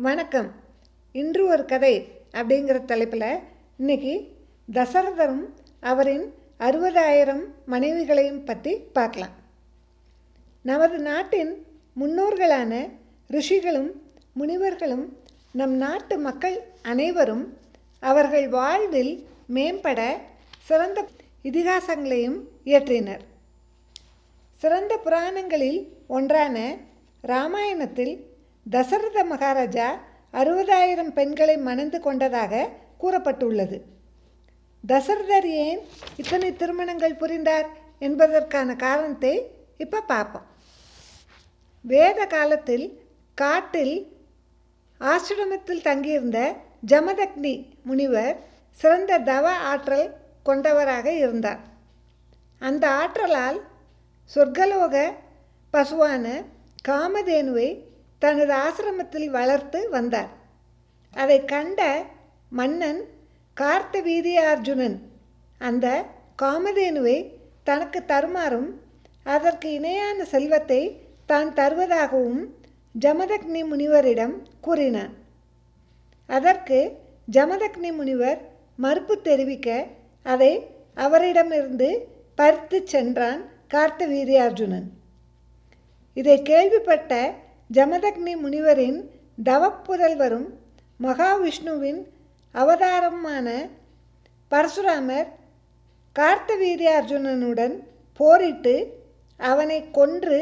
வணக்கம். இன்று ஒரு கதை அப்படிங்கிற தலைப்பில் இன்னைக்கு தசரதரும் அவரின் அறுபதாயிரம் மனைவிகளையும் பற்றி பார்க்கலாம். நமது நாட்டின் முன்னோர்களான ரிஷிகளும் முனிவர்களும் நம் நாட்டு மக்கள் அனைவரும் அவர்கள் வாழ்வில் மேம்பட சிறந்த இதிகாசங்களையும் இயற்றினர். சிறந்த புராணங்களில் ஒன்றான ராமாயணத்தில் தசரத மகாராஜா அறுபதாயிரம் பெண்களை மணந்து கொண்டதாக கூறப்பட்டுள்ளது. தசரதர் ஏன் இத்தனை திருமணங்கள் புரிந்தார் என்பதற்கான காரணத்தை இப்போ பார்ப்போம். வேத காலத்தில் காட்டில் ஆசிரமத்தில் தங்கியிருந்த ஜமதக்னி முனிவர் சிறந்த தவ ஆற்றல் கொண்டவராக இருந்தார். அந்த ஆற்றலால் சொர்க்கலோக பசுவான காமதேனுவை தனது ஆசிரமத்தில் வளர்த்து வந்தார். அதை கண்ட மன்னன் கார்த்த வீரியார்ஜுனன் அந்த காமதேனுவை தனக்கு தருமாறும் அதற்கு இணையான செல்வத்தை தான் தருவதாகவும் ஜமதக்னி முனிவரிடம் கூறினான். அதற்கு ஜமதக்னி முனிவர் மறுப்பு தெரிவிக்க அதை அவரிடமிருந்து பறித்து சென்றான் கார்த்த வீரியார்ஜுனன் இதை கேள்விப்பட்ட ஜமதக்னி முனிவரின் தவப்புதல்வரும் மகாவிஷ்ணுவின் அவதாரமான பரசுராமர் கார்த்தவீரியார்ஜுனனுடன் போரிட்டு அவனை கொன்று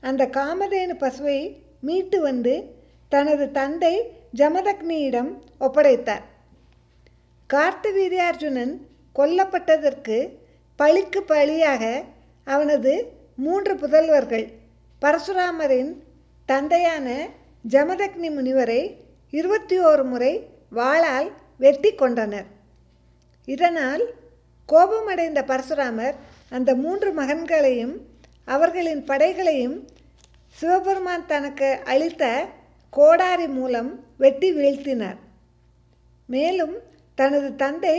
அந்த காமதேனு பசுவை மீட்டு வந்து தனது தந்தை ஜமதக்னியிடம் ஒப்படைத்தார். கார்த்தவீரியார்ஜுனன் கொல்லப்பட்டதற்கு பழிக்கு பழியாக அவனது மூன்று புதல்வர்கள் பரசுராமரின் தந்தையான ஜமதக்னி முனிவரை இருபத்தி ஓரு முறை வாளால் வெட்டி கொண்டனர் இதனால் கோபமடைந்த பரசுராமர் அந்த மூன்று மகன்களையும் அவர்களின் படைகளையும் சிவபெருமான் தனக்கு அளித்த கோடாரி மூலம் வெட்டி வீழ்த்தினார். மேலும் தனது தந்தை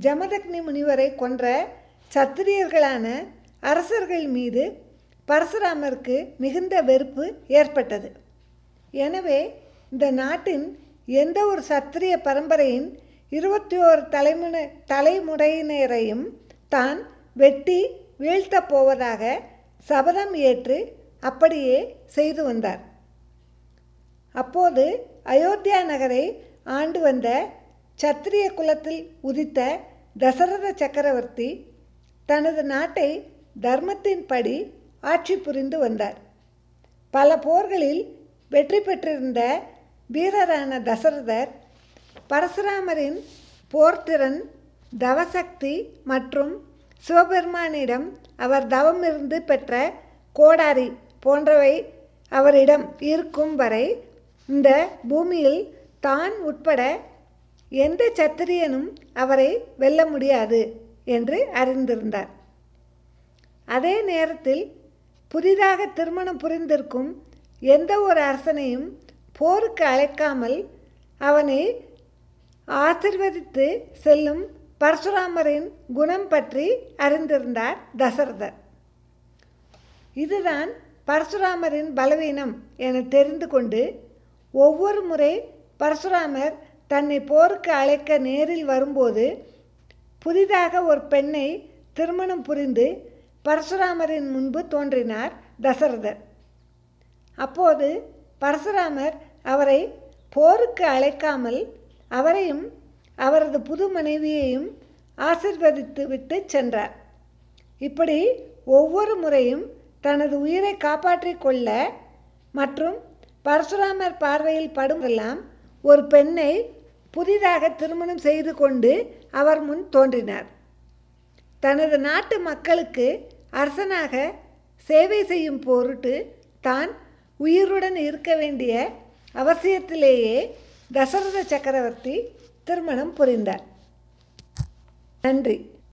ஜமதக்னி முனிவரை கொன்ற சத்திரியர்களான அரசர்கள் மீது பரசுராமருக்கு மிகுந்த வெறுப்பு ஏற்பட்டது. எனவே இந்த நாட்டின் எந்த ஒரு சத்திரிய பரம்பரையின் இருபத்தி ஓரு தலைமுறை தலைமுறையினரையும் தான் வெட்டி வீழ்த்தப் போவதாக சபதம் ஏற்று அப்படியே செய்து வந்தார். அப்போது அயோத்தியா நகரை ஆண்டு வந்த சத்திரிய குலத்தில் உதித்த தசரத சக்கரவர்த்தி தனது நாட்டை தர்மத்தின்படி ஆட்சி புரிந்து வந்தார். பல போர்களில் வெற்றி பெற்றிருந்த வீரரான தசரதர் பரசுராமரின் போர்த்திறன் தவசக்தி மற்றும் சிவபெருமானிடம் அவர் தவமிருந்து பெற்ற கோடாரி போன்றவை அவரிடம் இருக்கும் வரை இந்த பூமியில் தான் உட்பட எந்த சத்திரியனும் அவரை வெல்ல முடியாது என்று அறிந்திருந்தார். அதே நேரத்தில் புதிதாக திருமணம் புரிந்திருக்கும் எந்த ஒரு அரசனையும் போருக்கு அழைக்காமல் அவனை ஆசிர்வதித்து செல்லும் பரசுராமரின் குணம் பற்றி அறிந்திருந்தார் தசரதர். இதுதான் பரசுராமரின் பலவீனம் என தெரிந்து கொண்டு ஒவ்வொரு முறை பரசுராமர் தன்னை போருக்கு அழைக்க நேரில் வரும்போது புதிதாக ஒரு பெண்ணை திருமணம் புரிந்து பரசுராமரின் முன்பு தோன்றினார் தசரதர். அப்போது பரசுராமர் அவரை போருக்கு அழைக்காமல் அவரையும் அவரது புது மனைவியையும் ஆசிர்வதித்து விட்டு சென்றார். இப்படி ஒவ்வொரு முறையும் தனது உயிரை காப்பாற்றிக் கொள்ள மற்றும் பரசுராமர் பார்வையில் படுமெல்லாம் ஒரு பெண்ணை புதிதாக திருமணம் செய்து கொண்டு அவர் முன் தோன்றினார். தனது நாட்டு மக்களுக்கு அரசனாக சேவை செய்யும் பொருட்டு தான் உயிருடன் இருக்க வேண்டிய அவசியத்திலேயே தசரத சக்கரவர்த்தி திருமணம் புரிந்தார். நன்றி.